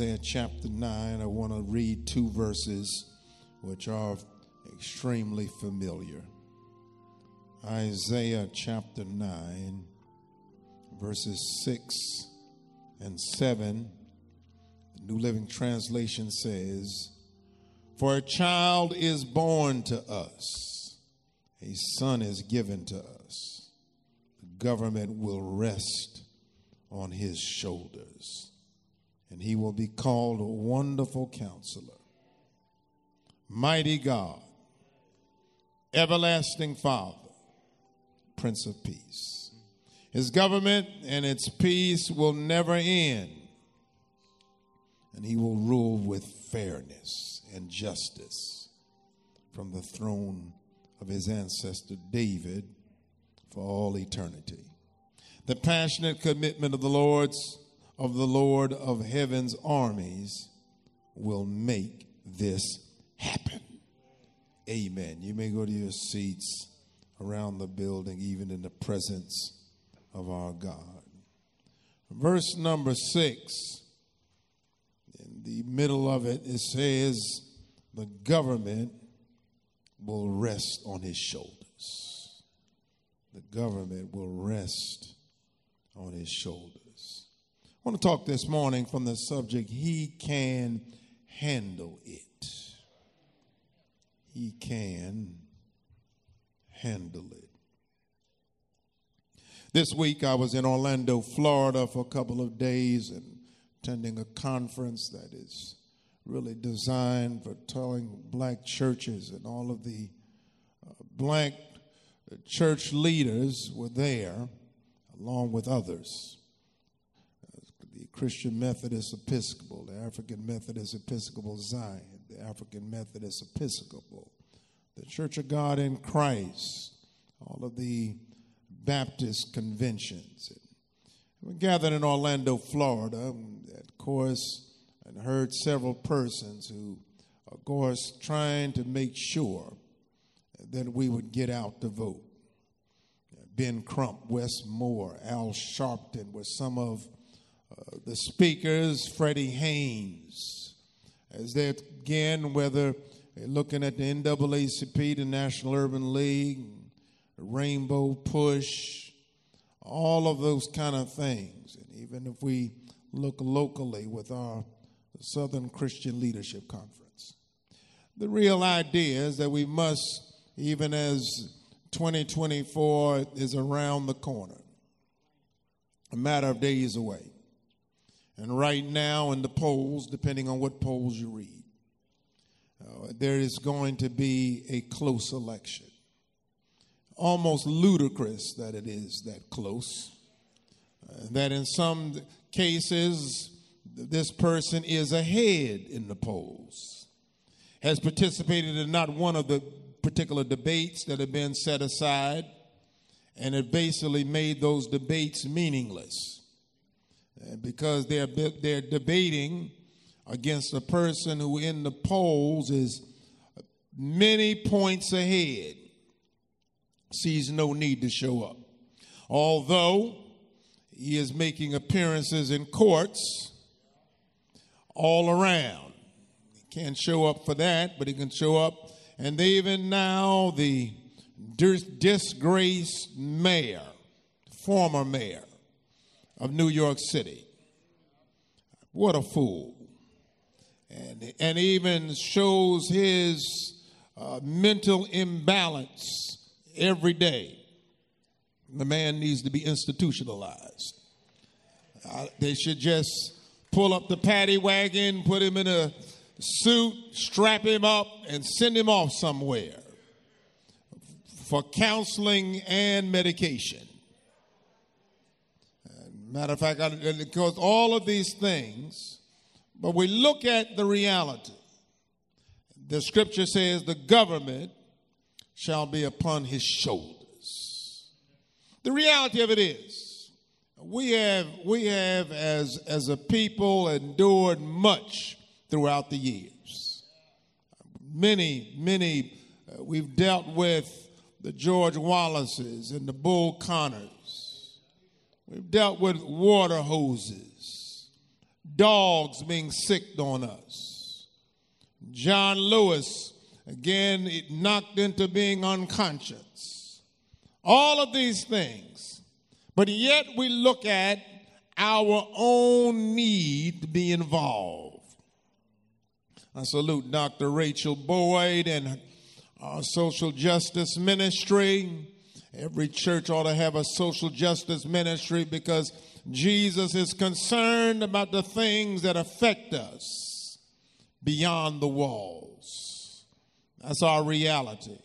Isaiah chapter 9, I want to read two verses which are extremely familiar. Isaiah chapter 9, verses 6 and 7. The New Living Translation says, For a child is born to us, a son is given to us. The government will rest on his shoulders and he will be called a wonderful counselor, mighty God, everlasting Father, Prince of Peace. His government and its peace will never end, and he will rule with fairness and justice from the throne of his ancestor David for all eternity. The passionate commitment of the Lord's of the Lord of heaven's armies will make this happen. Amen. You may go to your seats around the building, even in the presence of our God. Verse number six, in the middle of it, it says, The government will rest on his shoulders. The government will rest on his shoulders. I want to talk this morning from the subject He can handle it. He can handle it. This week I was in Orlando, Florida for a couple of days and attending a conference that is really designed for telling black churches and all of the uh, black church leaders were there along with others. Christian Methodist Episcopal, the African Methodist Episcopal Zion, the African Methodist Episcopal, the Church of God in Christ, all of the Baptist conventions. We gathered in Orlando, Florida, of course, and heard several persons who, of course, trying to make sure that we would get out to vote. Ben Crump, Wes Moore, Al Sharpton were some of the speakers, Freddie Haynes, as they again, whether looking at the NAACP, the National Urban League, Rainbow Push, all of those kind of things. And even if we look locally with our Southern Christian Leadership Conference, the real idea is that we must, even as 2024 is around the corner, a matter of days away and right now, in the polls, depending on what polls you read, uh, there is going to be a close election. Almost ludicrous that it is that close. Uh, that in some cases, this person is ahead in the polls, has participated in not one of the particular debates that have been set aside, and it basically made those debates meaningless because they're, they're debating against a person who in the polls is many points ahead, sees no need to show up. Although he is making appearances in courts all around. He can't show up for that, but he can show up. And even now, the disgraced mayor, former mayor, of New York City. What a fool. And, and even shows his uh, mental imbalance every day. The man needs to be institutionalized. Uh, they should just pull up the paddy wagon, put him in a suit, strap him up, and send him off somewhere for counseling and medication. Matter of fact, because all of these things, but we look at the reality. The scripture says the government shall be upon his shoulders. The reality of it is, we have, we have as, as a people endured much throughout the years. Many, many, uh, we've dealt with the George Wallaces and the Bull Connors. We've dealt with water hoses, dogs being sicked on us. John Lewis, again, it knocked into being unconscious. All of these things. But yet we look at our own need to be involved. I salute Dr. Rachel Boyd and our social justice ministry. Every church ought to have a social justice ministry because Jesus is concerned about the things that affect us beyond the walls. That's our reality.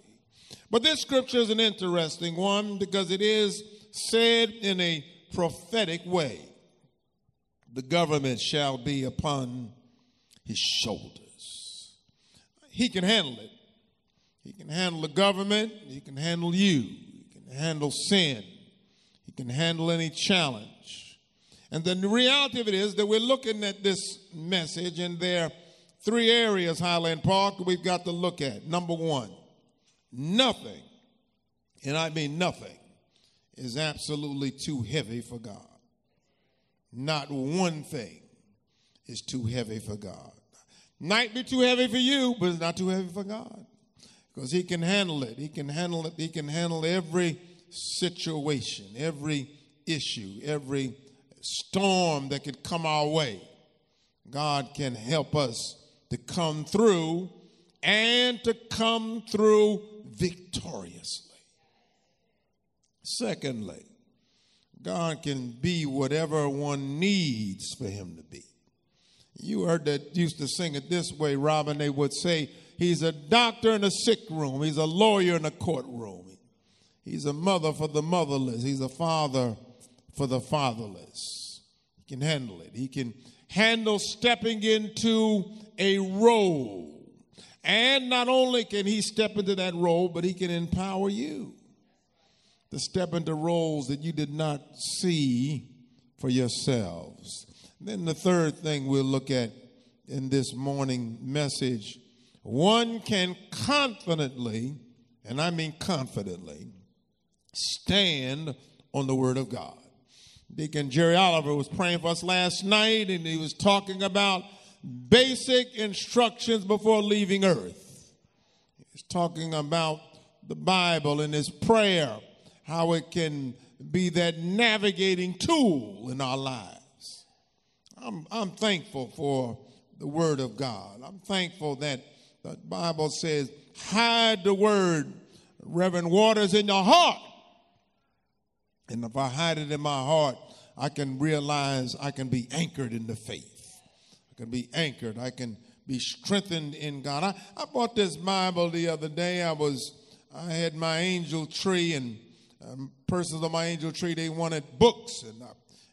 But this scripture is an interesting one because it is said in a prophetic way. The government shall be upon his shoulders. He can handle it. He can handle the government. He can handle you. Handle sin. He can handle any challenge. And the reality of it is that we're looking at this message, and there are three areas, Highland Park, we've got to look at. Number one, nothing, and I mean nothing, is absolutely too heavy for God. Not one thing is too heavy for God. Might be too heavy for you, but it's not too heavy for God. Because He can handle it. He can handle it. He can handle every situation, every issue, every storm that could come our way. God can help us to come through and to come through victoriously. Secondly, God can be whatever one needs for Him to be. You heard that used to sing it this way, Robin. They would say, He's a doctor in a sick room, He's a lawyer in a courtroom, He's a mother for the motherless, He's a father for the fatherless. He can handle it. He can handle stepping into a role. And not only can He step into that role, but He can empower you to step into roles that you did not see for yourselves. Then the third thing we'll look at in this morning message one can confidently, and I mean confidently, stand on the Word of God. Deacon Jerry Oliver was praying for us last night, and he was talking about basic instructions before leaving earth. He's talking about the Bible and his prayer, how it can be that navigating tool in our lives. I'm, I'm thankful for the Word of God. I'm thankful that the Bible says, hide the Word, Reverend Waters, in your heart. And if I hide it in my heart, I can realize I can be anchored in the faith. I can be anchored. I can be strengthened in God. I, I bought this Bible the other day. I was, I had my angel tree, and um, persons on my angel tree, they wanted books. And I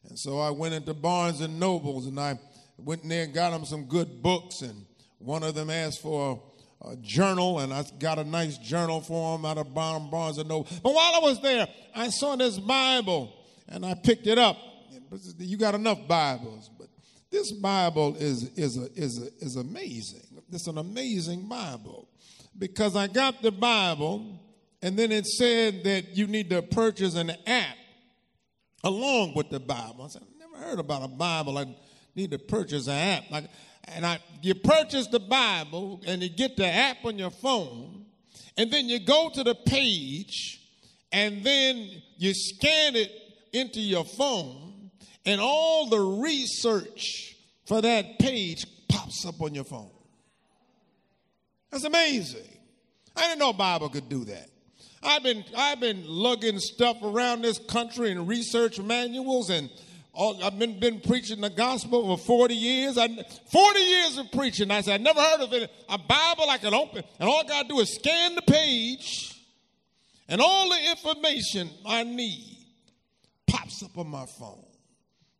and so I went into Barnes and Nobles and I went in there and got them some good books. And one of them asked for a, a journal, and I got a nice journal for him out of Barnes and Noble. But while I was there, I saw this Bible and I picked it up. You got enough Bibles, but this Bible is, is, a, is, a, is amazing. It's an amazing Bible because I got the Bible, and then it said that you need to purchase an app along with the Bible. I said, I never heard about a Bible. I need to purchase an app. Like, and I, you purchase the Bible and you get the app on your phone, and then you go to the page, and then you scan it into your phone, and all the research for that page pops up on your phone. That's amazing. I didn't know Bible could do that. I've been I've been lugging stuff around this country and research manuals and all, I've been, been preaching the gospel for 40 years. I, 40 years of preaching. I said, I never heard of it. A Bible I can open, and all I got to do is scan the page, and all the information I need pops up on my phone.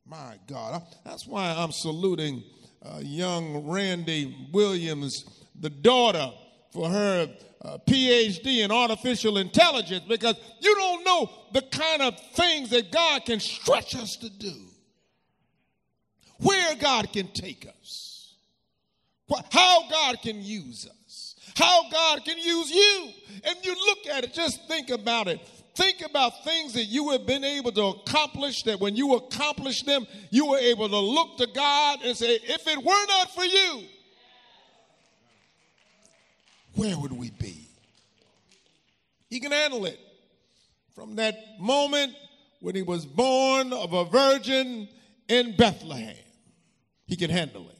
My God. That's why I'm saluting uh, young Randy Williams, the daughter, for her uh, PhD in artificial intelligence because you don't know the kind of things that God can stretch us to do, where God can take us, how God can use us, how God can use you. And you look at it, just think about it. Think about things that you have been able to accomplish, that when you accomplish them, you were able to look to God and say, if it were not for you, where would we be? He can handle it. From that moment when he was born of a virgin in Bethlehem, he can handle it.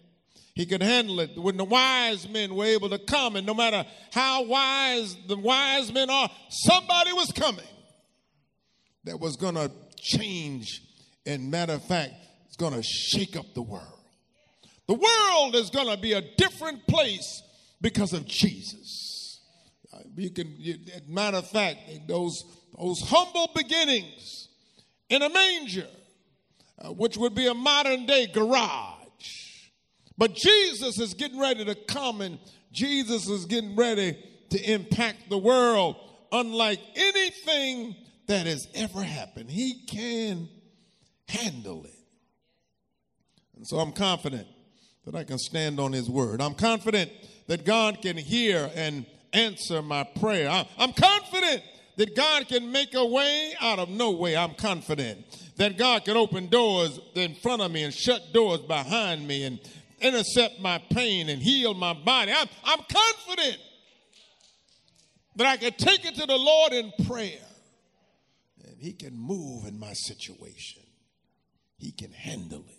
He could handle it when the wise men were able to come, and no matter how wise the wise men are, somebody was coming that was going to change, and matter of fact, it's going to shake up the world. The world is going to be a different place because of Jesus. You can, you, matter of fact, those, those humble beginnings in a manger, uh, which would be a modern day garage. But Jesus is getting ready to come and Jesus is getting ready to impact the world unlike anything that has ever happened. He can handle it. And so I'm confident that I can stand on His word. I'm confident that God can hear and answer my prayer. I'm confident that God can make a way out of no way. I'm confident that God can open doors in front of me and shut doors behind me and intercept my pain and heal my body. I'm, I'm confident that I can take it to the Lord in prayer and He can move in my situation. He can handle it.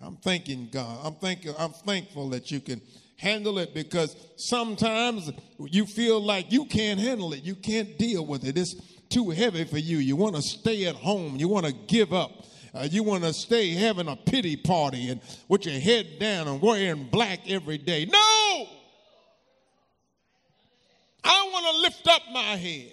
I'm thanking God. I'm thanking, I'm thankful that you can handle it because sometimes you feel like you can't handle it. You can't deal with it. It's too heavy for you. You want to stay at home. You want to give up. Uh, you want to stay having a pity party and with your head down and wearing black every day. No! I want to lift up my head.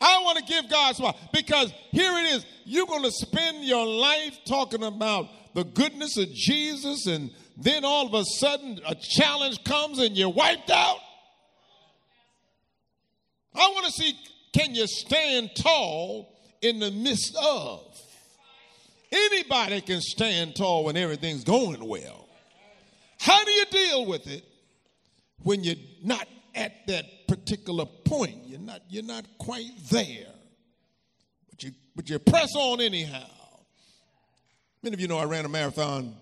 I want to give God some because here it is. You're going to spend your life talking about the goodness of Jesus, and then all of a sudden a challenge comes and you're wiped out. I want to see can you stand tall in the midst of? Anybody can stand tall when everything's going well. How do you deal with it when you're not at that particular point? You're not, you're not quite there. But you, but you press on anyhow. Many of you know I ran a marathon.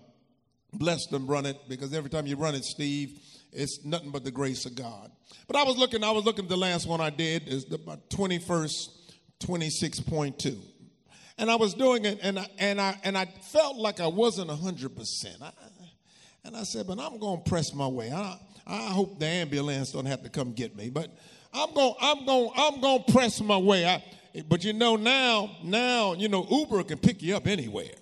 Blessed them run it because every time you run it, Steve, it's nothing but the grace of God. But I was looking, I was looking at the last one I did is the 21st, 26.2 and I was doing it, and I, and I and I felt like I wasn't hundred percent. And I said, but I'm going to press my way. I, I hope the ambulance don't have to come get me, but I'm going, I'm going, I'm going to press my way. I, but you know now, now you know Uber can pick you up anywhere.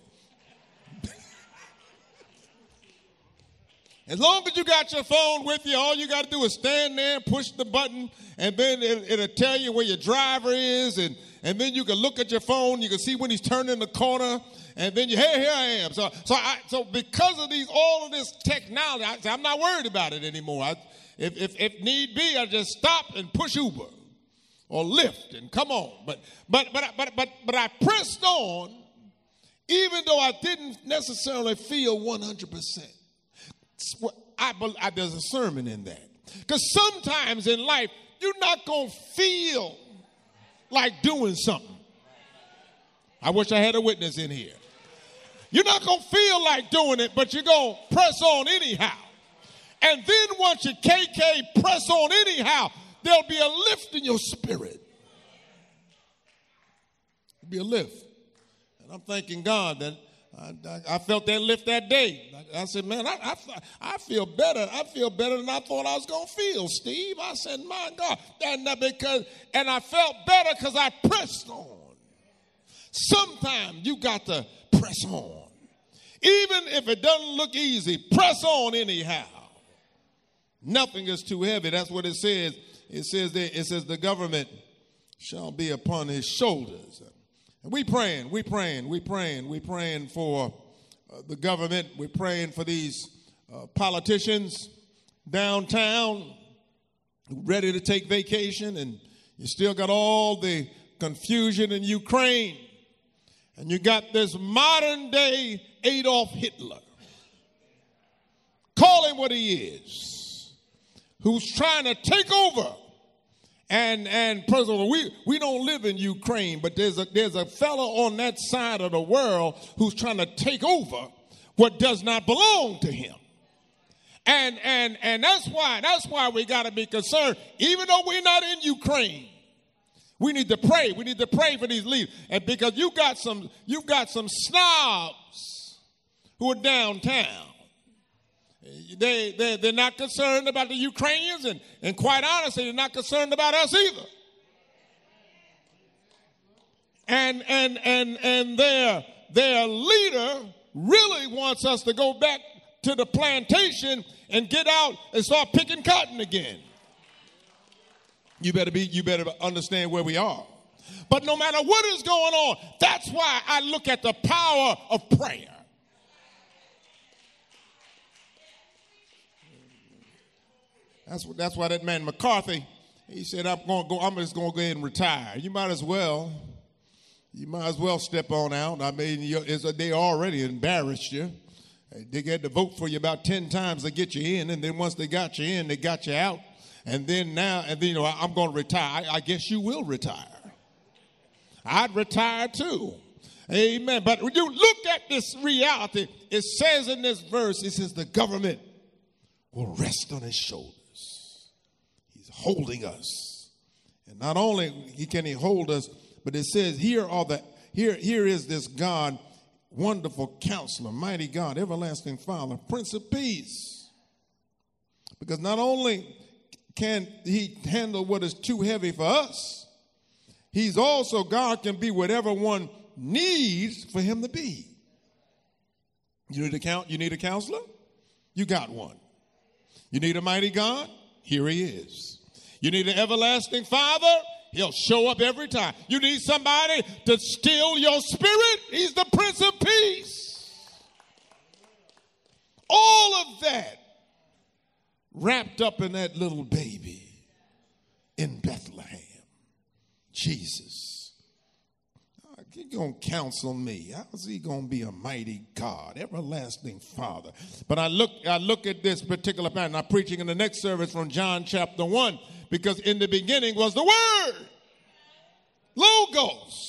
As long as you got your phone with you, all you got to do is stand there, push the button, and then it, will tell you where your driver is, and, and then you can look at your phone, you can see when he's turning the corner, and then you, hey, here I am. So, so, I, so because of these, all of this technology, I, am not worried about it anymore. I, if, if, if need be, I just stop and push Uber or Lyft and come on. But, but, but, but, but, but I pressed on, even though I didn't necessarily feel 100%. I, there's a sermon in that. Because sometimes in life, you're not going to feel like doing something. I wish I had a witness in here. You're not going to feel like doing it, but you're going to press on anyhow. And then once you KK press on anyhow, there'll be a lift in your spirit. There'll be a lift. And I'm thanking God that I, I, felt that lift that day. I, I said, man, I, I, I, feel better. I feel better than I thought I was going to feel, Steve. I said, my God. And, because, and I felt better because I pressed on. Sometimes you got to press on. Even if it doesn't look easy, press on anyhow. Nothing is too heavy. That's what it says. It says that it says the government shall be upon his shoulders. And we praying, we praying, we praying, we praying for uh, the government. We're praying for these uh, politicians downtown ready to take vacation, and you still got all the confusion in Ukraine. And you got this modern day Adolf Hitler. Call him what he is, who's trying to take over. And and President, we, we don't live in Ukraine, but there's a there's a fellow on that side of the world who's trying to take over what does not belong to him. And and and that's why that's why we got to be concerned, even though we're not in Ukraine. We need to pray. We need to pray for these leaders. And because you got some, you've got some snobs who are downtown. They, they, they're not concerned about the Ukrainians, and, and quite honestly, they're not concerned about us either. And, and, and, and their, their leader really wants us to go back to the plantation and get out and start picking cotton again. You better be, you better understand where we are. But no matter what is going on, that's why I look at the power of prayer. That's, what, that's why that man McCarthy, he said, I'm going to go, I'm just going to go ahead and retire. You might as well. You might as well step on out. I mean, they already embarrassed you. They had to vote for you about 10 times to get you in, and then once they got you in, they got you out. And then now, and then, you know, I'm going to retire. I, I guess you will retire. I'd retire too. Amen. But when you look at this reality, it says in this verse, it says the government will rest on his shoulders. Holding us. And not only he can he hold us, but it says here are the here here is this God, wonderful counselor, mighty God, everlasting Father, Prince of Peace. Because not only can he handle what is too heavy for us, he's also, God can be whatever one needs for him to be. You need a count, you need a counselor? You got one. You need a mighty God? Here he is. You need an everlasting father? He'll show up every time. You need somebody to steal your spirit? He's the Prince of Peace. All of that wrapped up in that little baby in Bethlehem. Jesus. Ah, He's going to counsel me. How's he to be a mighty God, everlasting Father? But I look, I look at this particular pattern. I'm preaching in the next service from John chapter 1 because in the beginning was the Word, Logos.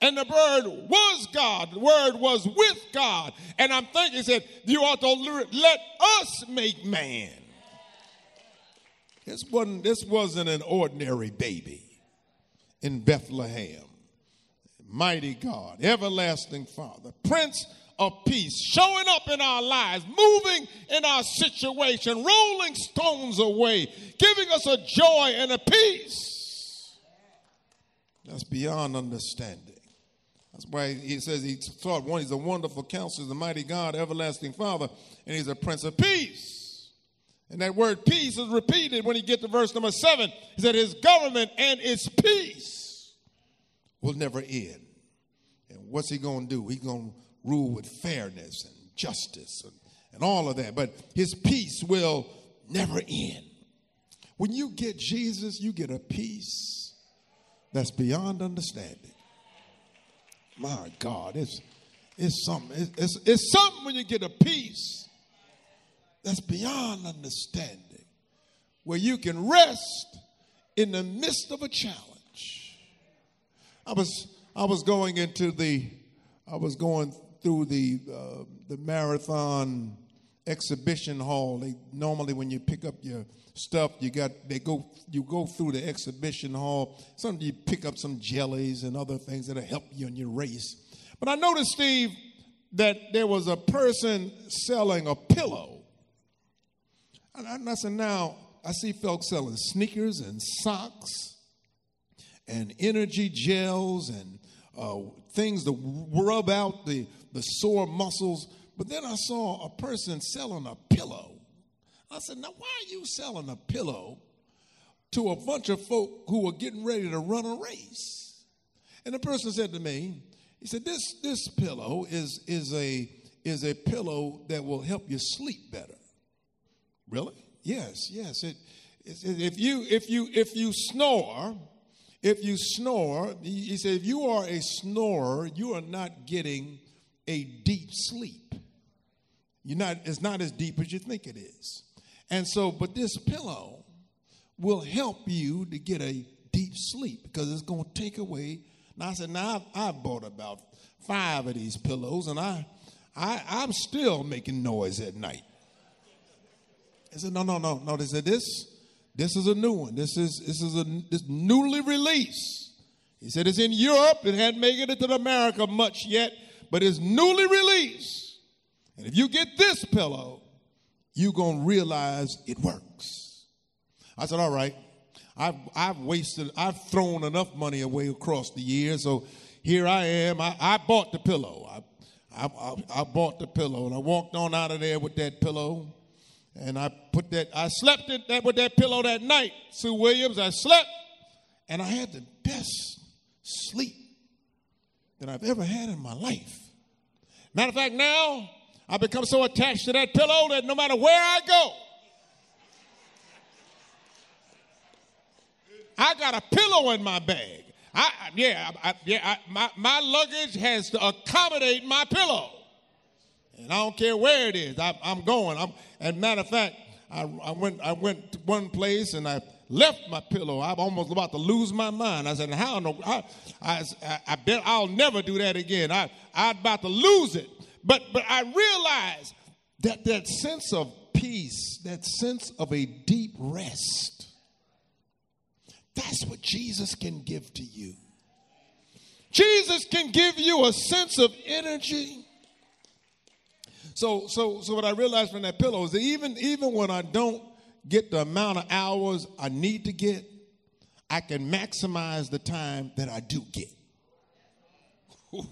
And the word was God. The word was with God. And I'm thinking, he said, you ought to let us make man this wasn't, this wasn't an ordinary baby in Bethlehem. Mighty God, everlasting Father, Prince of Peace, showing up in our lives, moving in our situation, rolling stones away, giving us a joy and a peace that's beyond understanding. That's why he says he thought one, he's a wonderful counselor, the mighty God, everlasting Father, and he's a Prince of Peace. And that word peace is repeated when you get to verse number seven. He said, His government and its peace will never end. And what's he going to do? He's going to rule with fairness and justice and, and all of that. But his peace will never end. When you get Jesus, you get a peace that's beyond understanding. My God, it's, it's something. It's, it's something when you get a peace that's beyond understanding, where you can rest in the midst of a challenge. I was I was going into the I was going through the uh, the marathon exhibition hall. They normally when you pick up your stuff, you got they go you go through the exhibition hall. Some you pick up some jellies and other things that'll help you in your race. But I noticed, Steve, that there was a person selling a pillow and I said, now I see folks selling sneakers and socks and energy gels and uh, things to rub out the, the sore muscles. But then I saw a person selling a pillow. I said, Now, why are you selling a pillow to a bunch of folk who are getting ready to run a race? And the person said to me, He said, This, this pillow is, is, a, is a pillow that will help you sleep better. Really? Yes, yes. It, if you if you if you snore, if you snore, he said, if you are a snorer, you are not getting a deep sleep. You're not, it's not as deep as you think it is. And so, but this pillow will help you to get a deep sleep because it's going to take away. Now I said, now I've, I've bought about five of these pillows, and I, I, I'm still making noise at night. I said, no, no, no, no. They said this this is a new one. This is this is a this newly released. He said it's in Europe. It hadn't made it into America much yet, but it's newly released. And if you get this pillow, you're gonna realize it works. I said, all right. I've I've wasted, I've thrown enough money away across the years, so here I am. I, I bought the pillow. I, I, I bought the pillow and I walked on out of there with that pillow. And I put that, I slept in that with that pillow that night, Sue Williams. I slept, and I had the best sleep that I've ever had in my life. Matter of fact, now I've become so attached to that pillow that no matter where I go, I got a pillow in my bag. I, yeah, I, yeah, I, my, my luggage has to accommodate my pillow. And I don't care where it is. I, am going. I'm, and matter of fact, I, I, went I went to one place and I left my pillow. I'm almost about to lose my mind. I said, "How no? I, I, I bet I'll never do that again. I I'm about to lose it." But but I realized that that sense of peace, that sense of a deep rest, that's what Jesus can give to you. Jesus can give you a sense of energy so, so, so what I realized from that pillow is that even, even when I don't get the amount of hours I need to get, I can maximize the time that I do get.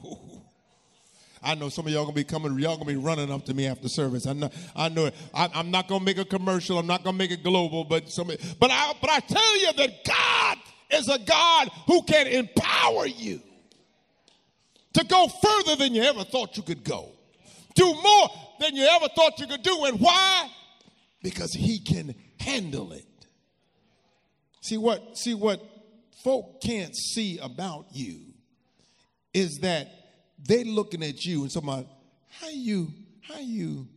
I know some of y'all gonna be coming, y'all gonna be running up to me after service. I know, I know it. I, am not gonna make a commercial. I'm not gonna make it global, but some, but I, but I tell you that God is a God who can empower you to go further than you ever thought you could go do more than you ever thought you could do. And why? Because he can handle it. See what, see what folk can't see about you is that they looking at you and about how you, how you,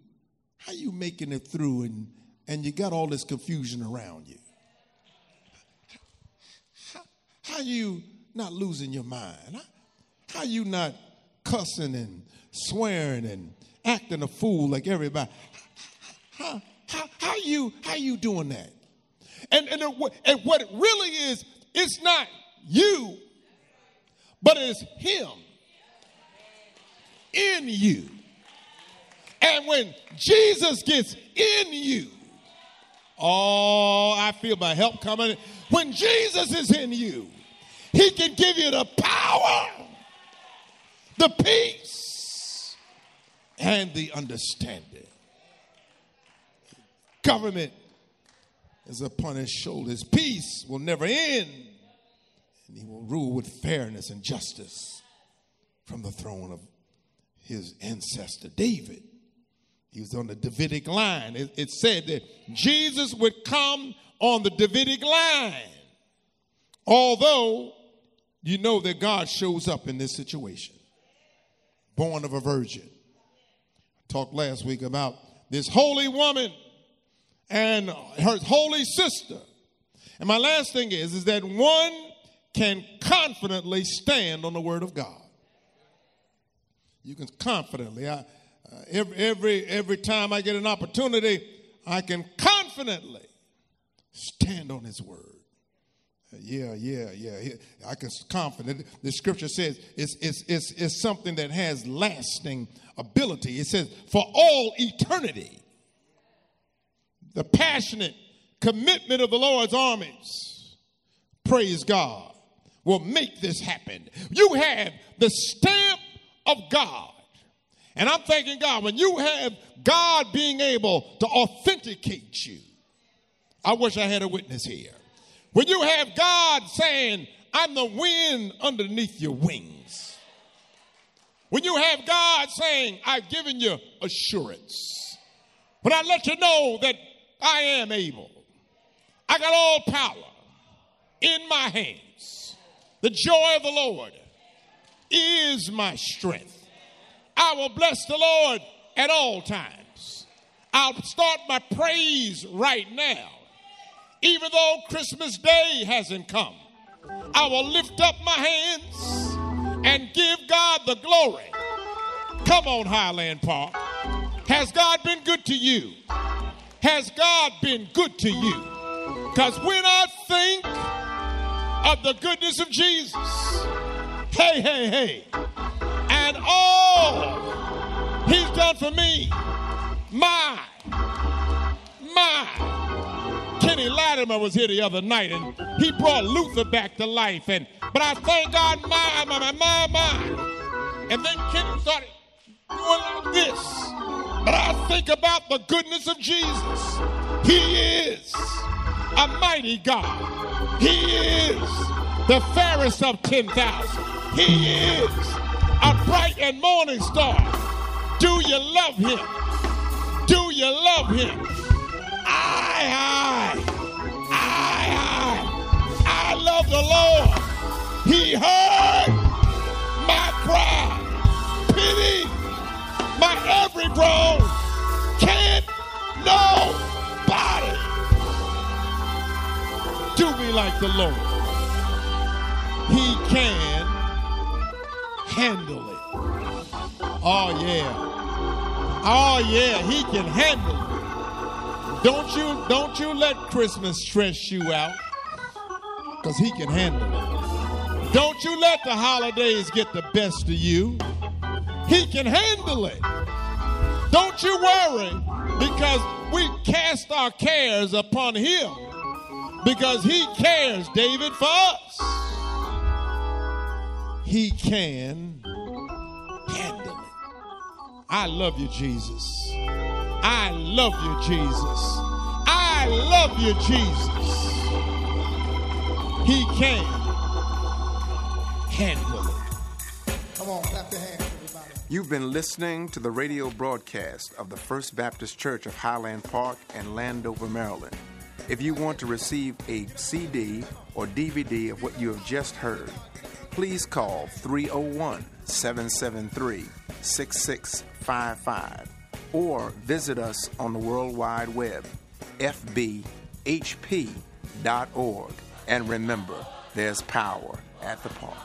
how you making it through and, and you got all this confusion around you. How, how you not losing your mind? How, how you not cussing and swearing and acting a fool like everybody. How, how, you, how you doing that? And, and, and what it really is, it's not you, but it's him in you. And when Jesus gets in you, oh, I feel my help coming. When Jesus is in you, he can give you the power, the peace, and the understanding. Government is upon his shoulders. Peace will never end, and he will rule with fairness and justice from the throne of his ancestor David. He was on the Davidic line. It, it said that Jesus would come on the Davidic line. Although you know that God shows up in this situation, born of a virgin I talked last week about this holy woman and her holy sister. And my last thing is, is that one can confidently stand on the word of God. You can confidently. I, uh, every, every, every time I get an opportunity, I can confidently stand on his word. Uh, yeah, yeah, yeah. I can confident. The scripture says it's, it's, it's, it's something that has lasting ability. It says, for all eternity. The passionate commitment of the Lord's armies, praise God, will make this happen. You have the stamp of God. And I'm thanking God, when you have God being able to authenticate you, I wish I had a witness here. When you have God saying, I'm the wind underneath your wings. When you have God saying, I've given you assurance. When I let you know that I am able, I got all power in my hands. The joy of the Lord is my strength. I will bless the Lord at all times. I'll start my praise right now. Even though Christmas Day hasn't come, I will lift up my hands and give God the glory. Come on, Highland Park. Has God been good to you? Has God been good to you? Because when I think of the goodness of Jesus, hey, hey, hey, and all he's done for me, my, my, Kenny Lattimore was here the other night and he brought Luther back to life. And but I thank God, my, my, my, my, my. And then Kenny started doing like this. But I think about the goodness of Jesus. He is a mighty God. He is the fairest of 10,000. He is a bright and morning star. Do you love him? Do you love him? I, I, I, I, I love the Lord. He heard my cry, like the Lord. He can handle it. Oh yeah. Oh yeah, he can handle it. Don't you don't you let Christmas stress you out. Cause he can handle it. Don't you let the holidays get the best of you. He can handle it. Don't you worry because we cast our cares upon him because he cares, David, for us. He can handle it. I love you, Jesus. I love you, Jesus. I love you, Jesus. He can handle it. Come on, clap your hands, everybody. You've been listening to the radio broadcast of the First Baptist Church of Highland Park and Landover, Maryland. If you want to receive a CD or DVD of what you have just heard, please call 301 773 6655 or visit us on the World Wide Web, fbhp.org. And remember, there's power at the park.